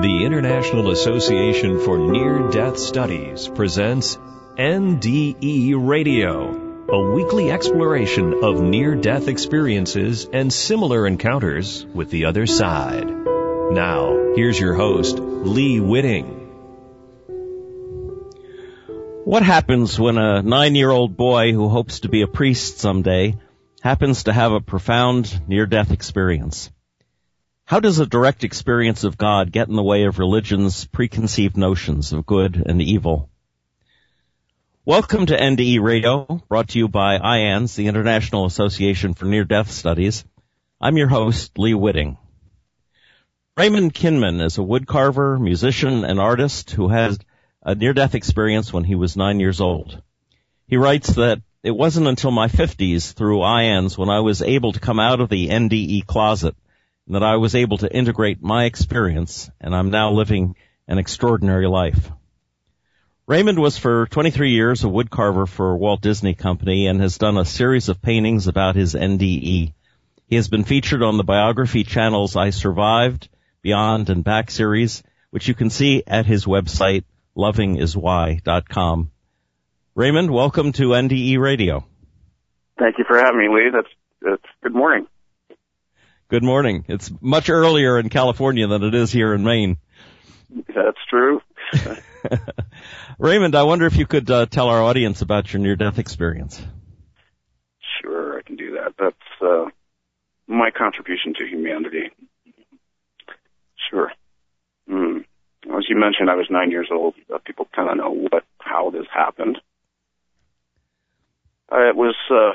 The International Association for Near Death Studies presents NDE Radio, a weekly exploration of near death experiences and similar encounters with the other side. Now, here's your host, Lee Witting. What happens when a nine year old boy who hopes to be a priest someday happens to have a profound near death experience? How does a direct experience of God get in the way of religion's preconceived notions of good and evil? Welcome to NDE Radio, brought to you by IANDS, the International Association for Near Death Studies. I'm your host, Lee Witting. Raymond Kinman is a woodcarver, musician, and artist who had a near-death experience when he was nine years old. He writes that it wasn't until my 50s through IANDS when I was able to come out of the NDE closet that I was able to integrate my experience and I'm now living an extraordinary life. Raymond was for 23 years a woodcarver for Walt Disney Company and has done a series of paintings about his NDE. He has been featured on the biography channels I Survived, Beyond and Back series, which you can see at his website, lovingiswhy.com. Raymond, welcome to NDE Radio. Thank you for having me, Lee. That's, that's good morning. Good morning. It's much earlier in California than it is here in Maine. That's true. Raymond, I wonder if you could uh, tell our audience about your near-death experience. Sure, I can do that. That's uh, my contribution to humanity. Sure. Mm. As you mentioned, I was nine years old. Uh, people kind of know what how this happened. Uh, it was uh,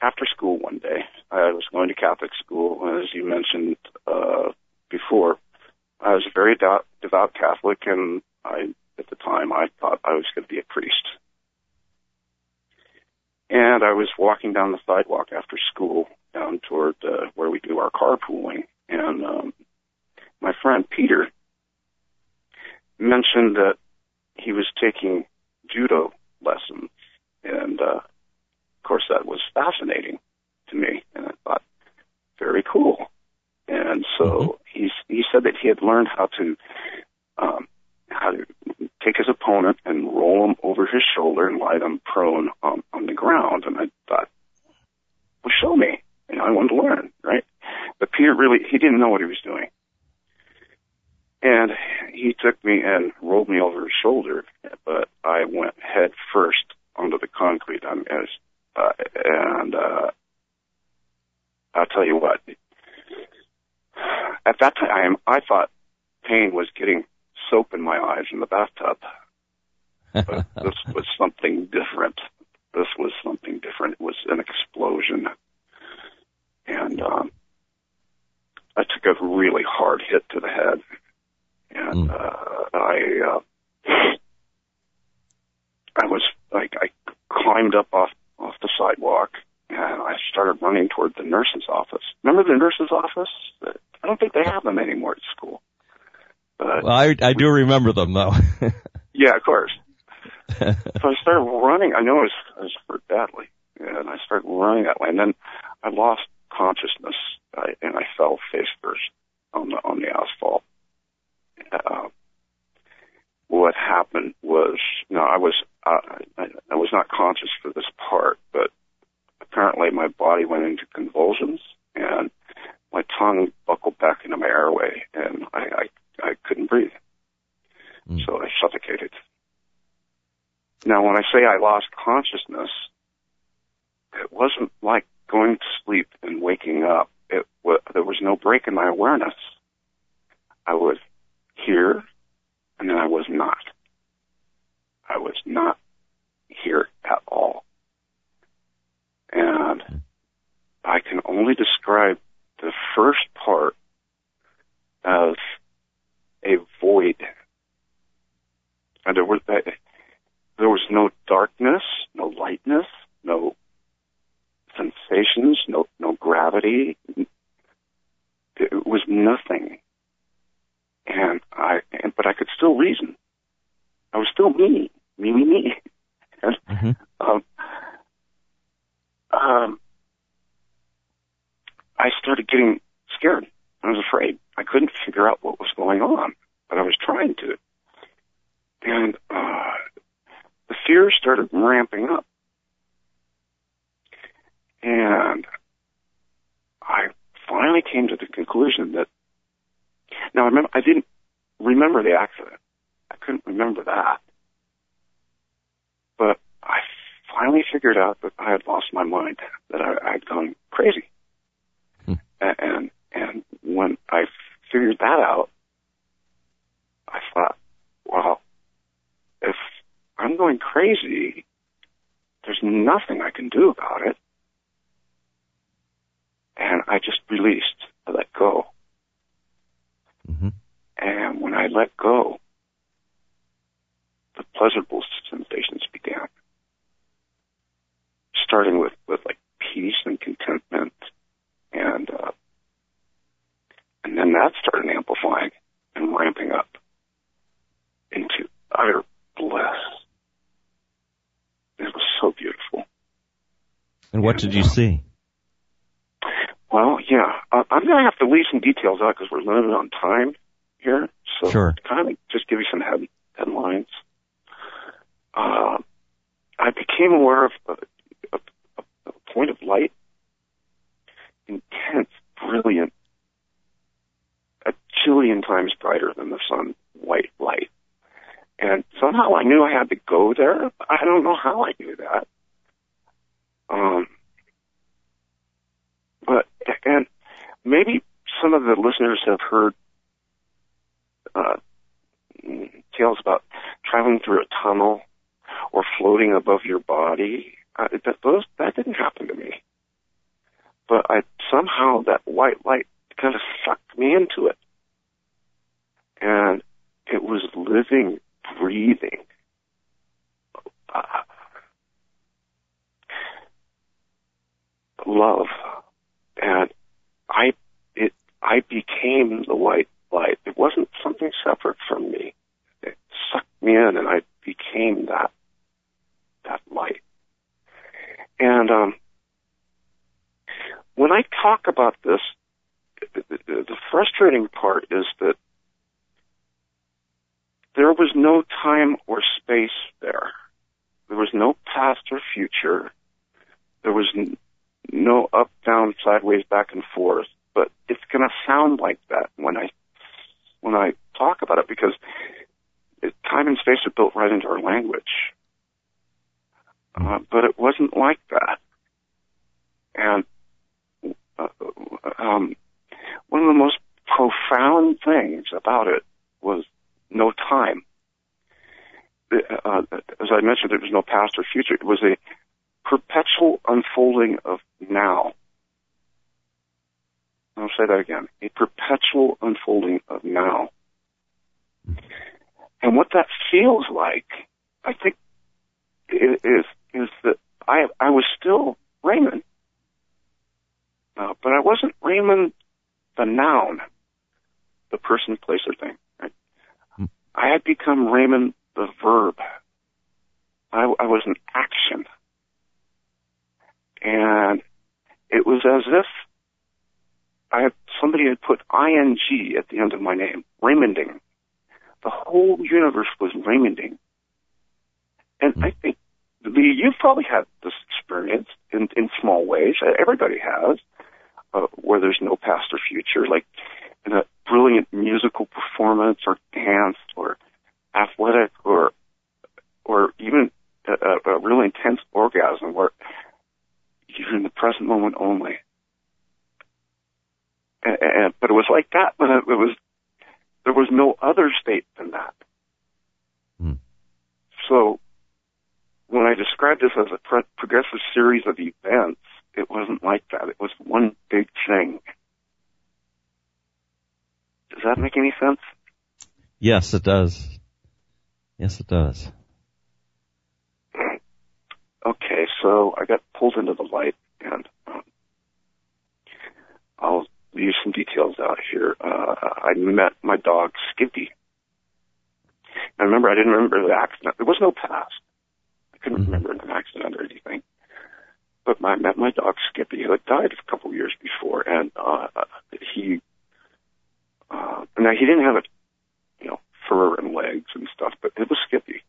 after school one day. I was going to Catholic school, as you mentioned uh, before, I was a very devout, devout Catholic, and I, at the time, I thought I was going to be a priest. And I was walking down the sidewalk after school down toward uh, where we do our carpooling, and um, my friend Peter mentioned that he was taking judo lessons, and uh, course that was fascinating to me, and I thought, very cool. And so mm-hmm. he he said that he had learned how to um, how to take his opponent and roll him over his shoulder and lie them prone on, on the ground. And I thought, well, show me. You know, I wanted to learn, right? But Peter really he didn't know what he was doing. And he took me and rolled me over his shoulder, but I went head first onto the concrete. I mean, as, uh, and uh, I'll tell you what. At that time, I thought pain was getting soap in my eyes in the bathtub. But this was something different. This was something different. It was an explosion. And um, I took a really hard hit to the head and mm. uh, I uh, I was like I climbed up off off the sidewalk and I started running toward the nurse's office. Remember the nurse's office? I don't think they have them anymore at school. But well, I I do remember them though. yeah, of course. so I started running. I know I was, I hurt badly, and I started running that way. And then I lost consciousness, I, and I fell face first on the on the asphalt uh, what happened was, you know, I was uh, I, I was not conscious for this part, but apparently my body went into convulsions and my tongue buckled back into my airway, and I I, I couldn't breathe, mm. so I suffocated. Now, when I say I lost consciousness, it wasn't like going to sleep and waking up. It was, there was no break in my awareness. I was here, and then I was not. I was not here at all. And I can only describe the first part as a void. And there was there was no darkness, no lightness, no sensations, no no gravity. It was nothing and I, and, but I could still reason. I was still me, me, me, me. and, mm-hmm. um, um, I started getting scared. I was afraid. I couldn't figure out what was going on, but I was trying to. And uh, the fear started ramping up. And I finally came to the conclusion that now I remember I didn't remember the accident. I couldn't remember that. But I finally figured out that I had lost my mind, that I, I'd gone crazy. Hmm. And and when I figured that out, I thought, well, if I'm going crazy, there's nothing I can do about it. And I just released. I let go. Mm-hmm. And when I let go, the pleasurable sensations began. Starting with, with like peace and contentment and, uh, and then that started amplifying and ramping up into utter bliss. It was so beautiful. And what did you see? Well, yeah, uh, I'm going to have to leave some details out because we're limited on time here. So sure. kind of just give you some head, headlines. Uh, I became aware of a, a, a point of light, intense, brilliant, a jillion times brighter than the sun, white light. And somehow I knew I had to go there. I don't know how I knew that. Um, but and maybe some of the listeners have heard uh, tales about traveling through a tunnel or floating above your body. Uh, that, those that didn't happen to me, but I somehow that white light kind of sucked me into it, and it was living, breathing. Uh, love and I it I became the white light. It wasn't something separate from me. It sucked me in, and I became that that light. And um, when I talk about this, the, frustrating part is that there was no time or space there. There was no past or future. There was no up, down, sideways, back and forth, it's going to sound like that when I when I talk about it because it, time and space are built right into our language. Uh, but it wasn't like that. And uh, um, one of the most profound things about it was no time. Uh, as I mentioned, there was no past or future. It was a perpetual unfolding of now. I'll say that again. A perpetual unfolding of now. And what that feels like, I think, is is that I I was still Raymond, uh, but I wasn't Raymond, the noun, the person, place, or thing. Right? Hmm. I had become Raymond, the verb. I, I was an action. And it was as if I had, somebody had put ing at the end of my name, Raymonding. The whole universe was Raymonding. And. I think Lee, you've probably had this experience in, in small ways. Everybody has, uh, where there's no past or future, like in a brilliant musical performance or dance or athletic or or even a, a, really intense orgasm where you're in the present moment only. And, and, but it was like that when it, it was, there was no other state than that. Hmm. So when I described this as a pro- progressive series of events, it wasn't like that. It was one big thing. Does that make any sense? Yes, it does. Yes, it does. Okay, so I got pulled into the light, and um, I'll leave some details out here. Uh, I met my dog Skippy. I remember I didn't remember the accident. There was no past. I couldn't mm-hmm. remember an accident or anything. But I met my dog Skippy, who had died a couple years before, and uh, he Uh, now he didn't have a, you know, fur and legs and stuff, but it was Skippy,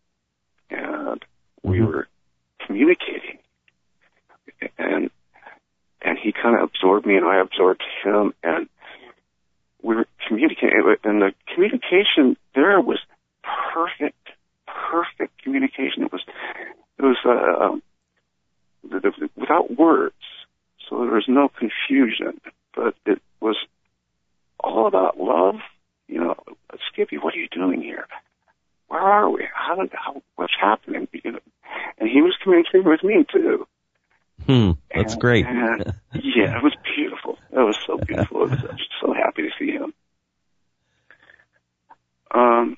and we Mhm. were communicating, and and he kind of absorbed me, and I absorbed him, and we were communicating, and the communication there was perfect, perfect communication. It was, it was uh, um, without words, so there was no confusion, but it was all about love. You know, Skippy, what are you doing here? Where are we? How did, how, what's happening? You know, and he was communicating with me too. Hmm. That's And- great. and, yeah, it was beautiful. It was so beautiful. It was, I was so happy to see him. Um,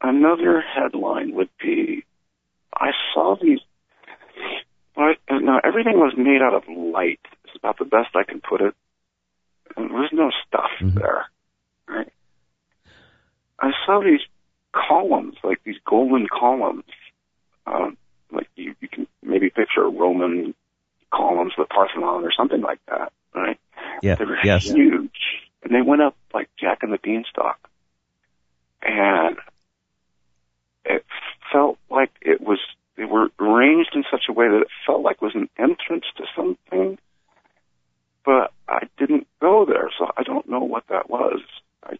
another headline would be, I saw these. Well, I- now everything was made out of light. It's about the best I can put it. And there was no stuff Mhm. there, right? I saw these columns, like these golden columns. Um, like you, you can maybe picture Roman columns, the Parthenon or something like that, right? Yeah. They were Yes. huge, and they went up like Jack and the Beanstalk, and it felt like it was. They were arranged in such a way that it felt like it was an entrance to something, but I didn't go there, so I don't know what that was. I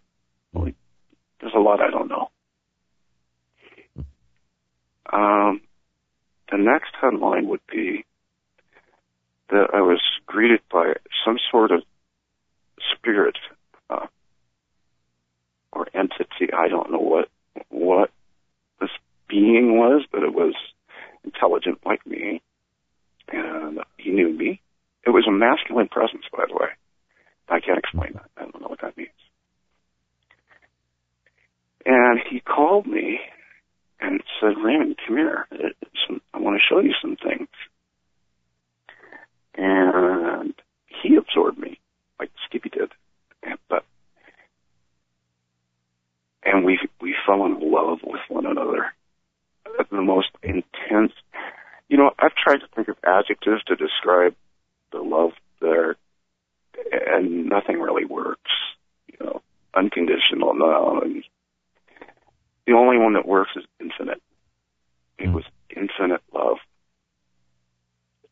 really, there's a lot I don't know. Um, the next headline would be that I was greeted by some sort of spirit uh, or entity. I don't know what what this being was, but it was intelligent like me, and he knew me. It was a masculine presence, by the way. I can't explain that. I don't know what that means. And he called me and said, Raymond, come here. I want to show you some things. And he absorbed me, like Skippy did. But, and we, we fell in love with one another. The most intense, you know, I've tried to think of adjectives to describe the love there, and nothing really works. You know, unconditional, no. And the only one that works is infinite. It Hmm. was infinite love.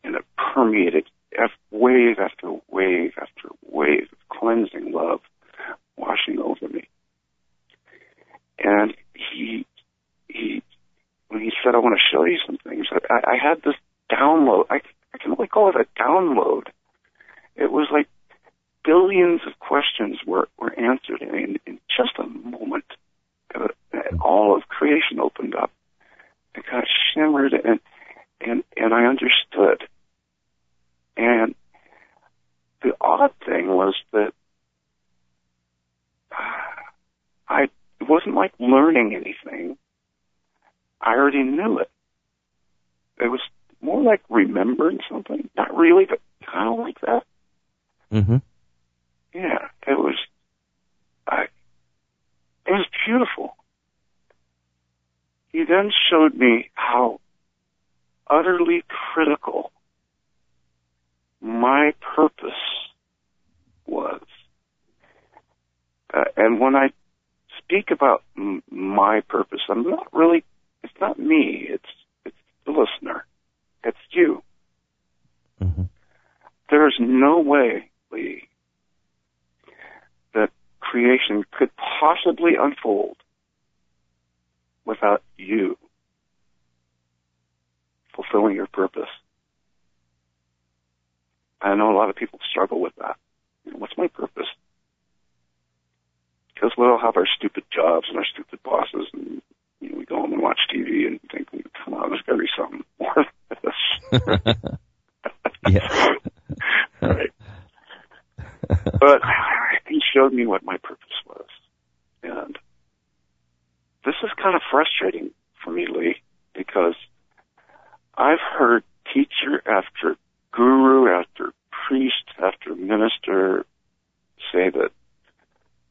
And it permeated F- wave after wave after wave of cleansing love washing over me. And he, he, when he said, I want to show you some things, I, I had this download. I, I can only call it a download. It was like billions of questions were, were answered in, in just a moment. Uh, and all of creation opened up. It kind of shimmered and, and, and I understood. And the odd thing was that I, it wasn't like learning anything. I already knew it. It was more like remembering something. Not really, but kind of like that. Mm-hmm. Yeah, it was. I. It was beautiful. He then showed me how utterly critical my purpose was. Uh, and when I speak about m- my purpose, I'm not really. It's not me. It's it's the listener. It's you. Mm-hmm. There is no way, Lee, that creation could possibly unfold without you fulfilling your purpose. I know a lot of people struggle with that. You know, what's my purpose? We all have our stupid jobs and our stupid bosses, and you know, we go home and watch TV and think, "Come on, there's got to be something more than this." yeah. right. But he showed me what my purpose was. And this is kind of frustrating for me, Lee, because I've heard teacher after guru after priest after minister say that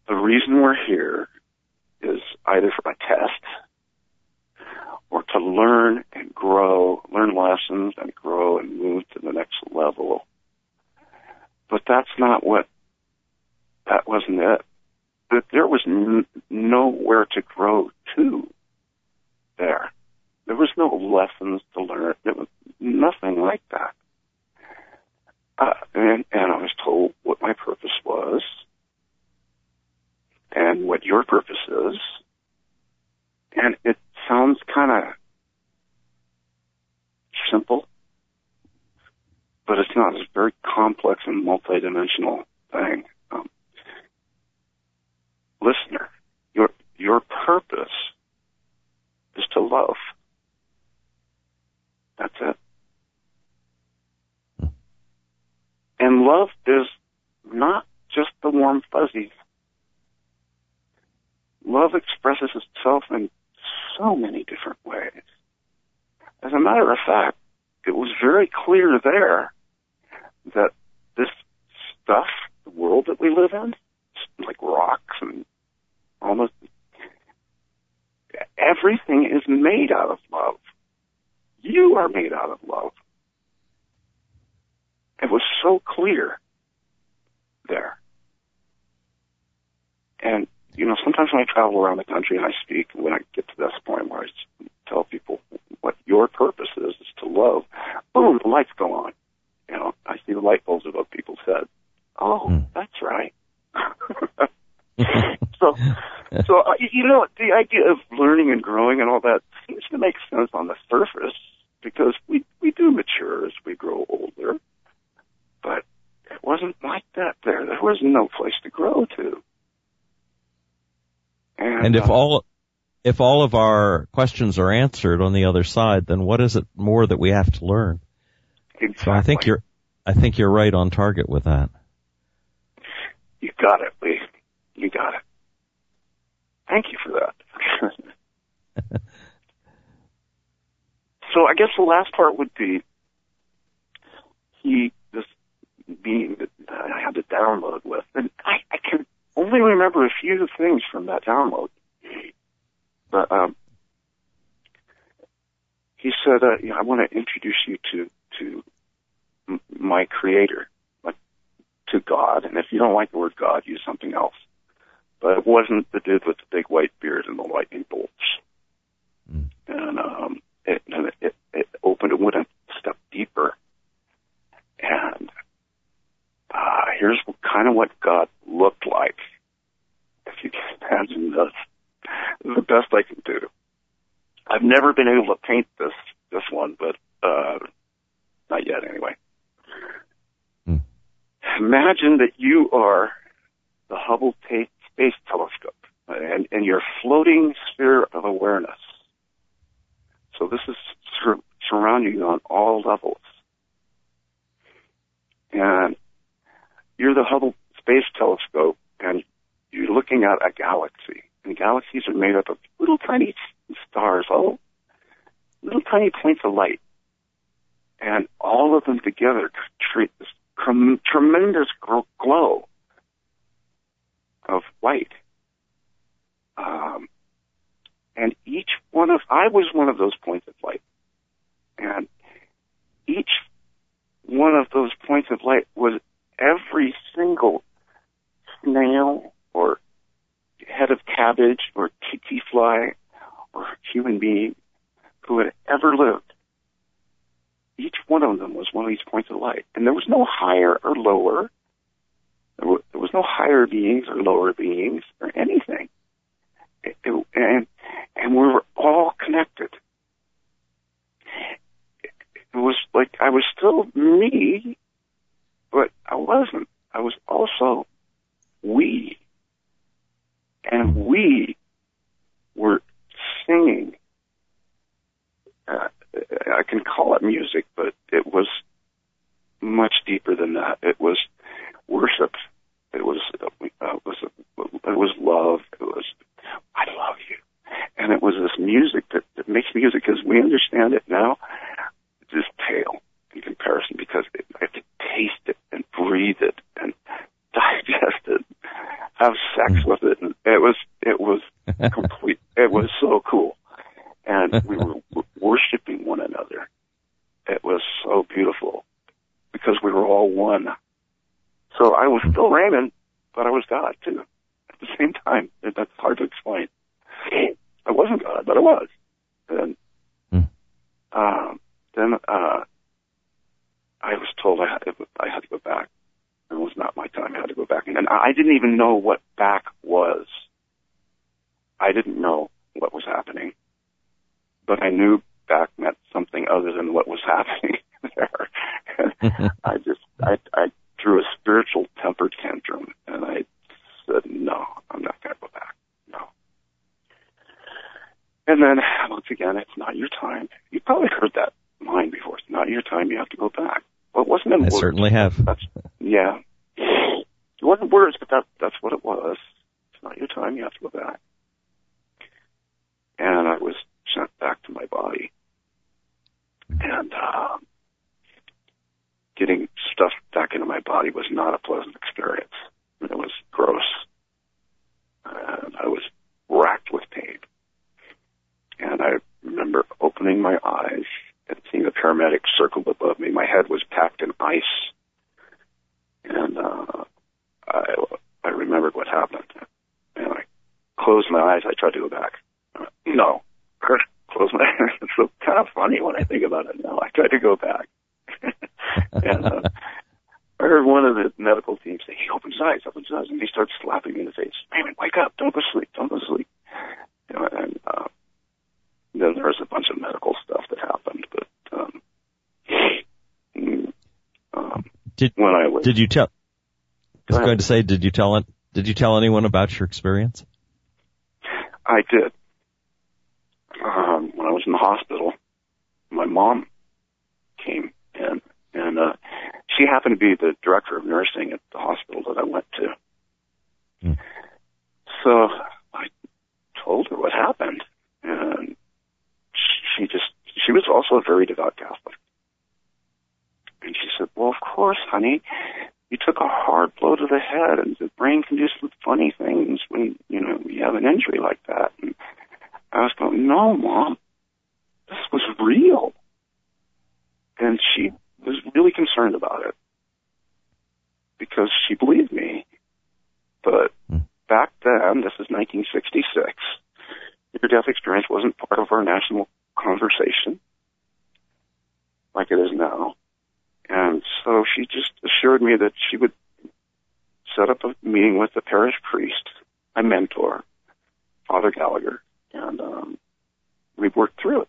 the reason we're here is either for a test or to learn and grow, learn lessons and grow and move to the next level. But that's not what that wasn't it. That there was n- nowhere to grow to there. There was no lessons to learn. There was nothing like that. Uh, and, and I was told what my purpose was and what your purpose is. And it sounds kind of simple, but it's not. It's a very complex and multidimensional thing. Um, listener, your your purpose is to love. That's it. And love is not just the warm fuzzies. Love expresses itself in so many different ways. As a matter of fact, it was very clear there that this stuff, the world that we live in, like rocks and almost everything is made out of love. You are made out of love. It was so clear there. And, you know, sometimes when I travel around the country and I speak, when I get to this point where I tell people what your purpose is, is to love, boom, the lights go on. You know, I see the light bulbs above people's heads. Oh, mm. that's right. so, so uh, you know, the idea of learning and growing and all that seems to make sense on the surface because we we do mature as we grow older, but it wasn't like that there. There was no place to grow to. And, and if uh, all if all of our questions are answered on the other side, then what is it more that we have to learn? Exactly. So I think you're I think you're right on target with that. You got it, Lee. You got it. Thank you for that. so I guess the last part would be he being that I had to download with, and I, I can only remember a few things from that download. But um, he said, uh, you know, "I want to introduce you to to m- my Creator, like to God, and if you don't like the word God, use something else." but it wasn't the dude with the big white beard and the lightning bolts. Mm. And um, it, and it, it opened a step deeper. And uh, here's kind of what God looked like. If you can imagine this, the best I can do. I've never been able to paint this this one, but uh, not yet anyway. Mm. Imagine that you are the Hubble Space Telescope and, and your floating sphere of awareness. So this is sur- surrounding you on all levels. And you're the Hubble Space Telescope and you're looking at a galaxy. And galaxies are made up of little tiny stars, all little tiny points of light. And all of them together create this tremendous glow of light. Um, and each one of, I was one of those points of light. And each one of those points of light was every single snail or head of cabbage or tsetse fly or human being who had ever lived. Each one of them was one of these points of light. And there was no higher or lower. There was no higher beings or lower beings or anything. It, it, and we were all connected. It, it was like I was still me, but I wasn't. I was also we. And we were singing. Uh, I can call it music, but it was much deeper than that. It was worship. It was uh, it was it was love. It was I love you, and it was this music that, that makes music as we understand it now just pale in comparison because it, I have to taste it and breathe it and digest it, have sex mm. with it, and it was it was complete. It was so cool, and we were worshiping one another. It was so beautiful because we were all one. So I was still Raymond, but I was God. too at the same time. that's hard to explain. I wasn't God, but I was. And Hmm. um, then uh, I was told I had to, I had to go back. It was not my time. I had to go back, and I didn't even know what back was. I didn't know what was happening, but I knew back meant something other than what was happening there. I just I I threw a spiritual temper tantrum, and I said, "No, I'm not going to go back. No." And then once again, it's not your time. You probably heard that line before. It's not your time. You have to go back. Well, it wasn't in I words. certainly have. That's yeah. It wasn't words, but that that's what it was. It's not your time. You have to go back. And I was sent back to my body, and uh, getting stuff back into my body was not a pleasant experience. It was gross, and I was racked with pain. And I remember opening my eyes and seeing the paramedic circled above me. My head was packed in ice and uh, I I remembered what happened, and I closed my eyes. I tried to go back. No, close my eyes. It's so kind of funny when I think about it now. I tried to go back, and uh, I heard one of the medical team say, "He opens his eyes, opens his eyes," and he starts slapping me in the face. Raymond, wake up! Don't go to sleep! Don't go to sleep! You know, and uh, then there was a bunch of medical stuff that happened, but. Um, mm, um, Did when I was did you tell? I was Go going to say, did you tell it? Did you tell anyone about your experience? I did. Um, when I was in the hospital, my mom came in, and uh, she happened to be the director of nursing at the hospital that I went to. Hmm. So I told her what happened, and she just she was also a very devout Catholic, and she said, "Well, of course, honey." You took a hard blow to the head, and the brain can do some funny things when you know you have an injury like that. And I was going, no, mom, this was real. And she was really concerned about it because she believed me. But Hmm. back then, this is 1966, near death experience wasn't part of our national conversation like it is now. And so she just assured me that she would set up a meeting with the parish priest, my mentor, Father Gallagher, and um, we worked through it.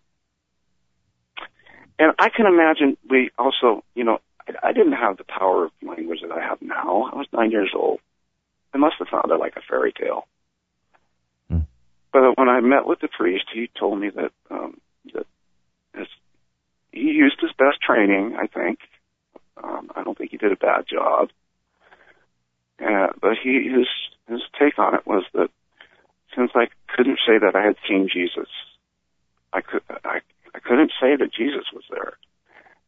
And I can imagine we also, you know, I, I didn't have the power of language that I have now. I was nine years old. I must have found it like a fairy tale. Hmm. But when I met with the priest, he told me that um, that his, he used his best training. I think. Um, I don't think he did a bad job. Uh, but he his his take on it was that since I couldn't say that I had seen Jesus, I could I I couldn't say that Jesus was there.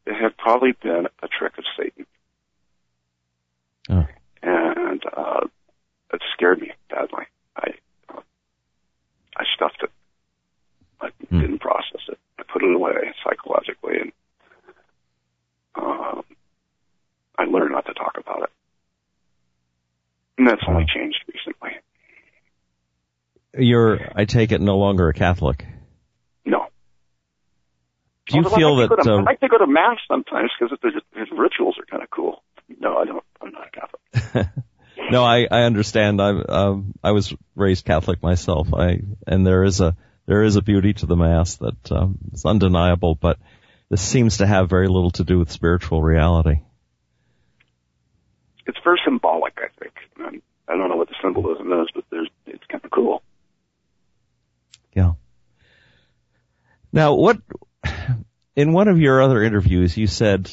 It had probably been a trick of Satan, Oh. and uh, it scared me badly. I uh, I stuffed it. I Hmm. didn't process it. I put it away psychologically, and um, I learned not to talk about it. And that's only changed recently. You're, I take it, no longer a Catholic. Do you Although feel I like that? to, I uh, like to go to mass sometimes because his, rituals are kind of cool. No, I don't. I'm not a Catholic. no, I, I understand. I um, I was raised Catholic myself. I and there is a there is a beauty to the mass that um, is undeniable, but this seems to have very little to do with spiritual reality. It's very symbolic, I think. I don't know what the symbolism is, but there's it's kind of cool. Yeah. Now, what in one of your other interviews you said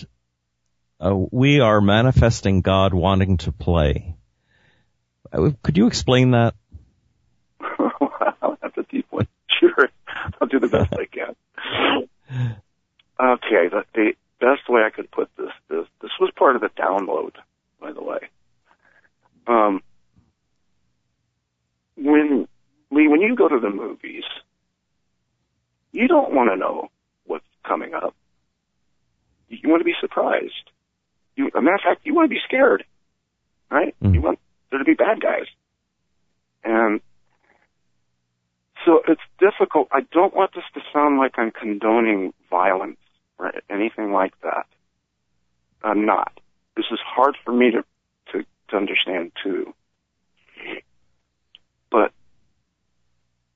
uh, we are manifesting God wanting to play. Uh, Could you explain that? wow, that's a deep one. Sure, I'll do the best I can. Okay, the, the best way I could put this is this was part of the download, by the way. Um, when Lee, when you go to the movies, you don't want to know coming up. You want to be surprised. You, a matter of fact, you want to be scared, right? Mm. You want there to be bad guys, and so it's difficult. I don't want this to sound like I'm condoning violence or anything like that. I'm not. This is hard for me to, to, to understand too. But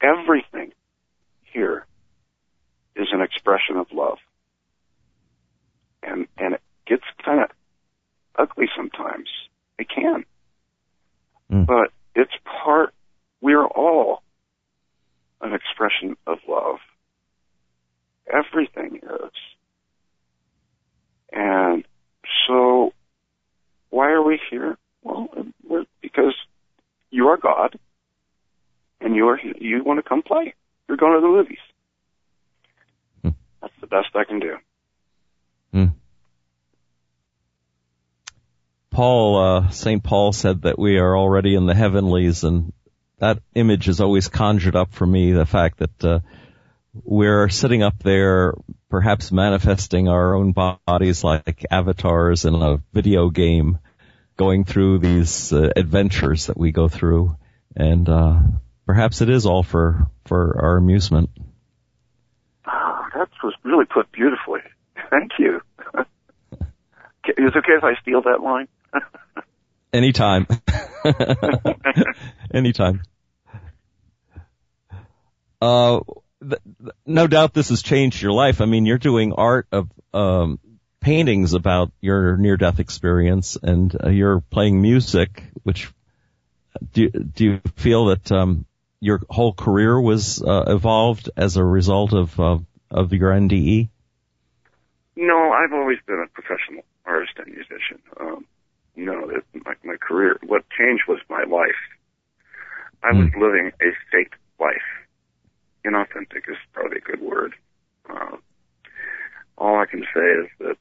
everything here is an expression of love. And, and it gets kind of ugly sometimes. It can. Mm. But it's part, we're all an expression of love. Everything is. And so, why are we here? Well, because you are God, and you are you want to come play. You're going to the movies. Best I can do. Hmm. Paul, uh, St. Paul said that we are already in the heavenlies and that image is always conjured up for me, the fact that, uh, we're sitting up there, perhaps manifesting our own bodies like avatars in a video game, going through these uh, adventures that we go through, and uh, perhaps it is all for for our amusement. Really put beautifully. Thank you. is it okay if I steal that line? Anytime. Anytime. Uh, th- no doubt this has changed your life. I mean, you're doing art of um, paintings about your near-death experience, and uh, you're playing music. Which do do you feel that um, your whole career was uh, evolved as a result of uh, of your NDE? No, I've always been a professional artist and musician. Um, no, that my, my career. What changed was my life. I was mm. living a fake life. Inauthentic is probably a good word. Uh, all I can say is that,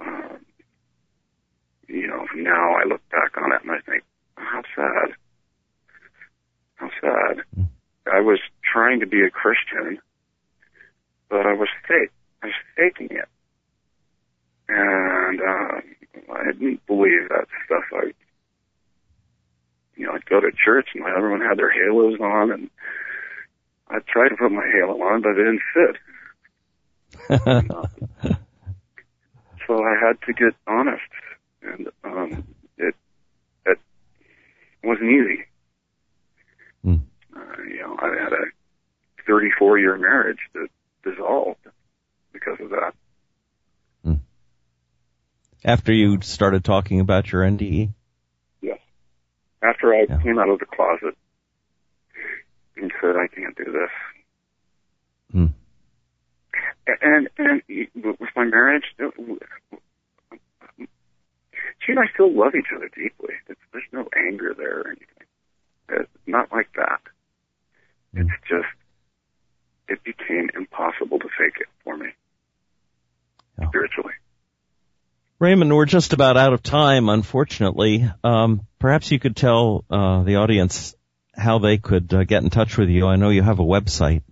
uh, you know, now I look back on it and I think, how sad. How sad. Mm. I was trying to be a Christian, but I was fake. I was faking it. And, uh, I didn't believe that stuff. I, you know, I'd go to church and everyone had their halos on, and I tried to put my halo on, but it didn't fit. and, uh, so I had to get honest, and um, it it wasn't easy. Mm. Uh, you know, I had a 34 year marriage that dissolved because of that after you started talking about your NDE? Yes. After I yeah. came out of the closet and said, I can't do this. Hmm. And, and with my marriage, she and I still love each other deeply. There's no anger there or anything. It's not like that. Hmm. It's just, it became impossible to fake it for me. Yeah. Spiritually. Raymond, we're just about out of time, unfortunately. Um, perhaps you could tell uh, the audience how they could uh, get in touch with you. I know you have a website.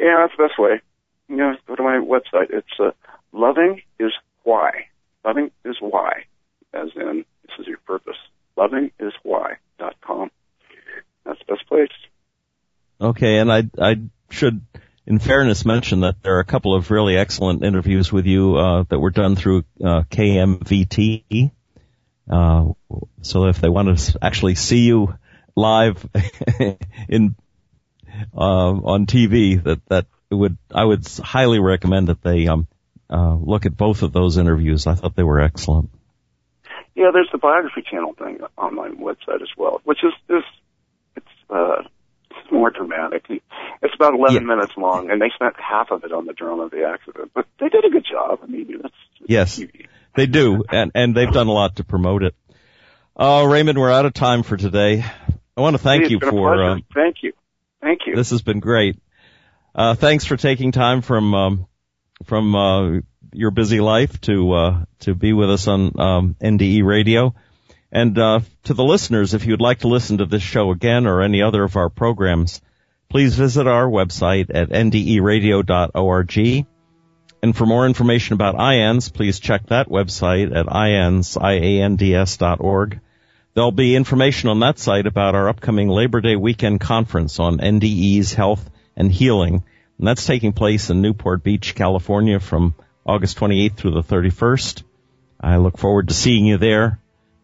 Yeah, that's the best way. You know, go to my website. It's uh, loving is why. Loving is why, as in this is your purpose. Loving is why dot com. That's the best place. Okay, and I I should in fairness, mention that there are a couple of really excellent interviews with you uh, that were done through uh, KMVT. Uh, so if they want to actually see you live in uh, on TV, that that would I would highly recommend that they um, uh, look at both of those interviews. I thought they were excellent. Yeah, there's the biography channel thing on my website as well, which is is it's uh, more dramatic. It's about 11 yeah. minutes long, and they spent half of it on the drama of the accident. But they did a good job. I mean, that's yes, TV. they do, and and they've done a lot to promote it. Oh, Raymond, we're out of time for today. I want to thank you for. Uh, thank you, thank you. This has been great. Uh, thanks for taking time from um, from uh, your busy life to uh, to be with us on um, NDE Radio. And uh, to the listeners, if you'd like to listen to this show again or any other of our programs, please visit our website at nderadio.org. And for more information about IANDS, please check that website at iands, I-A-N-D-S dot org. There'll be information on that site about our upcoming Labor Day weekend conference on NDE's health and healing. And that's taking place in Newport Beach, California from August 28th through the 31st. I look forward to seeing you there.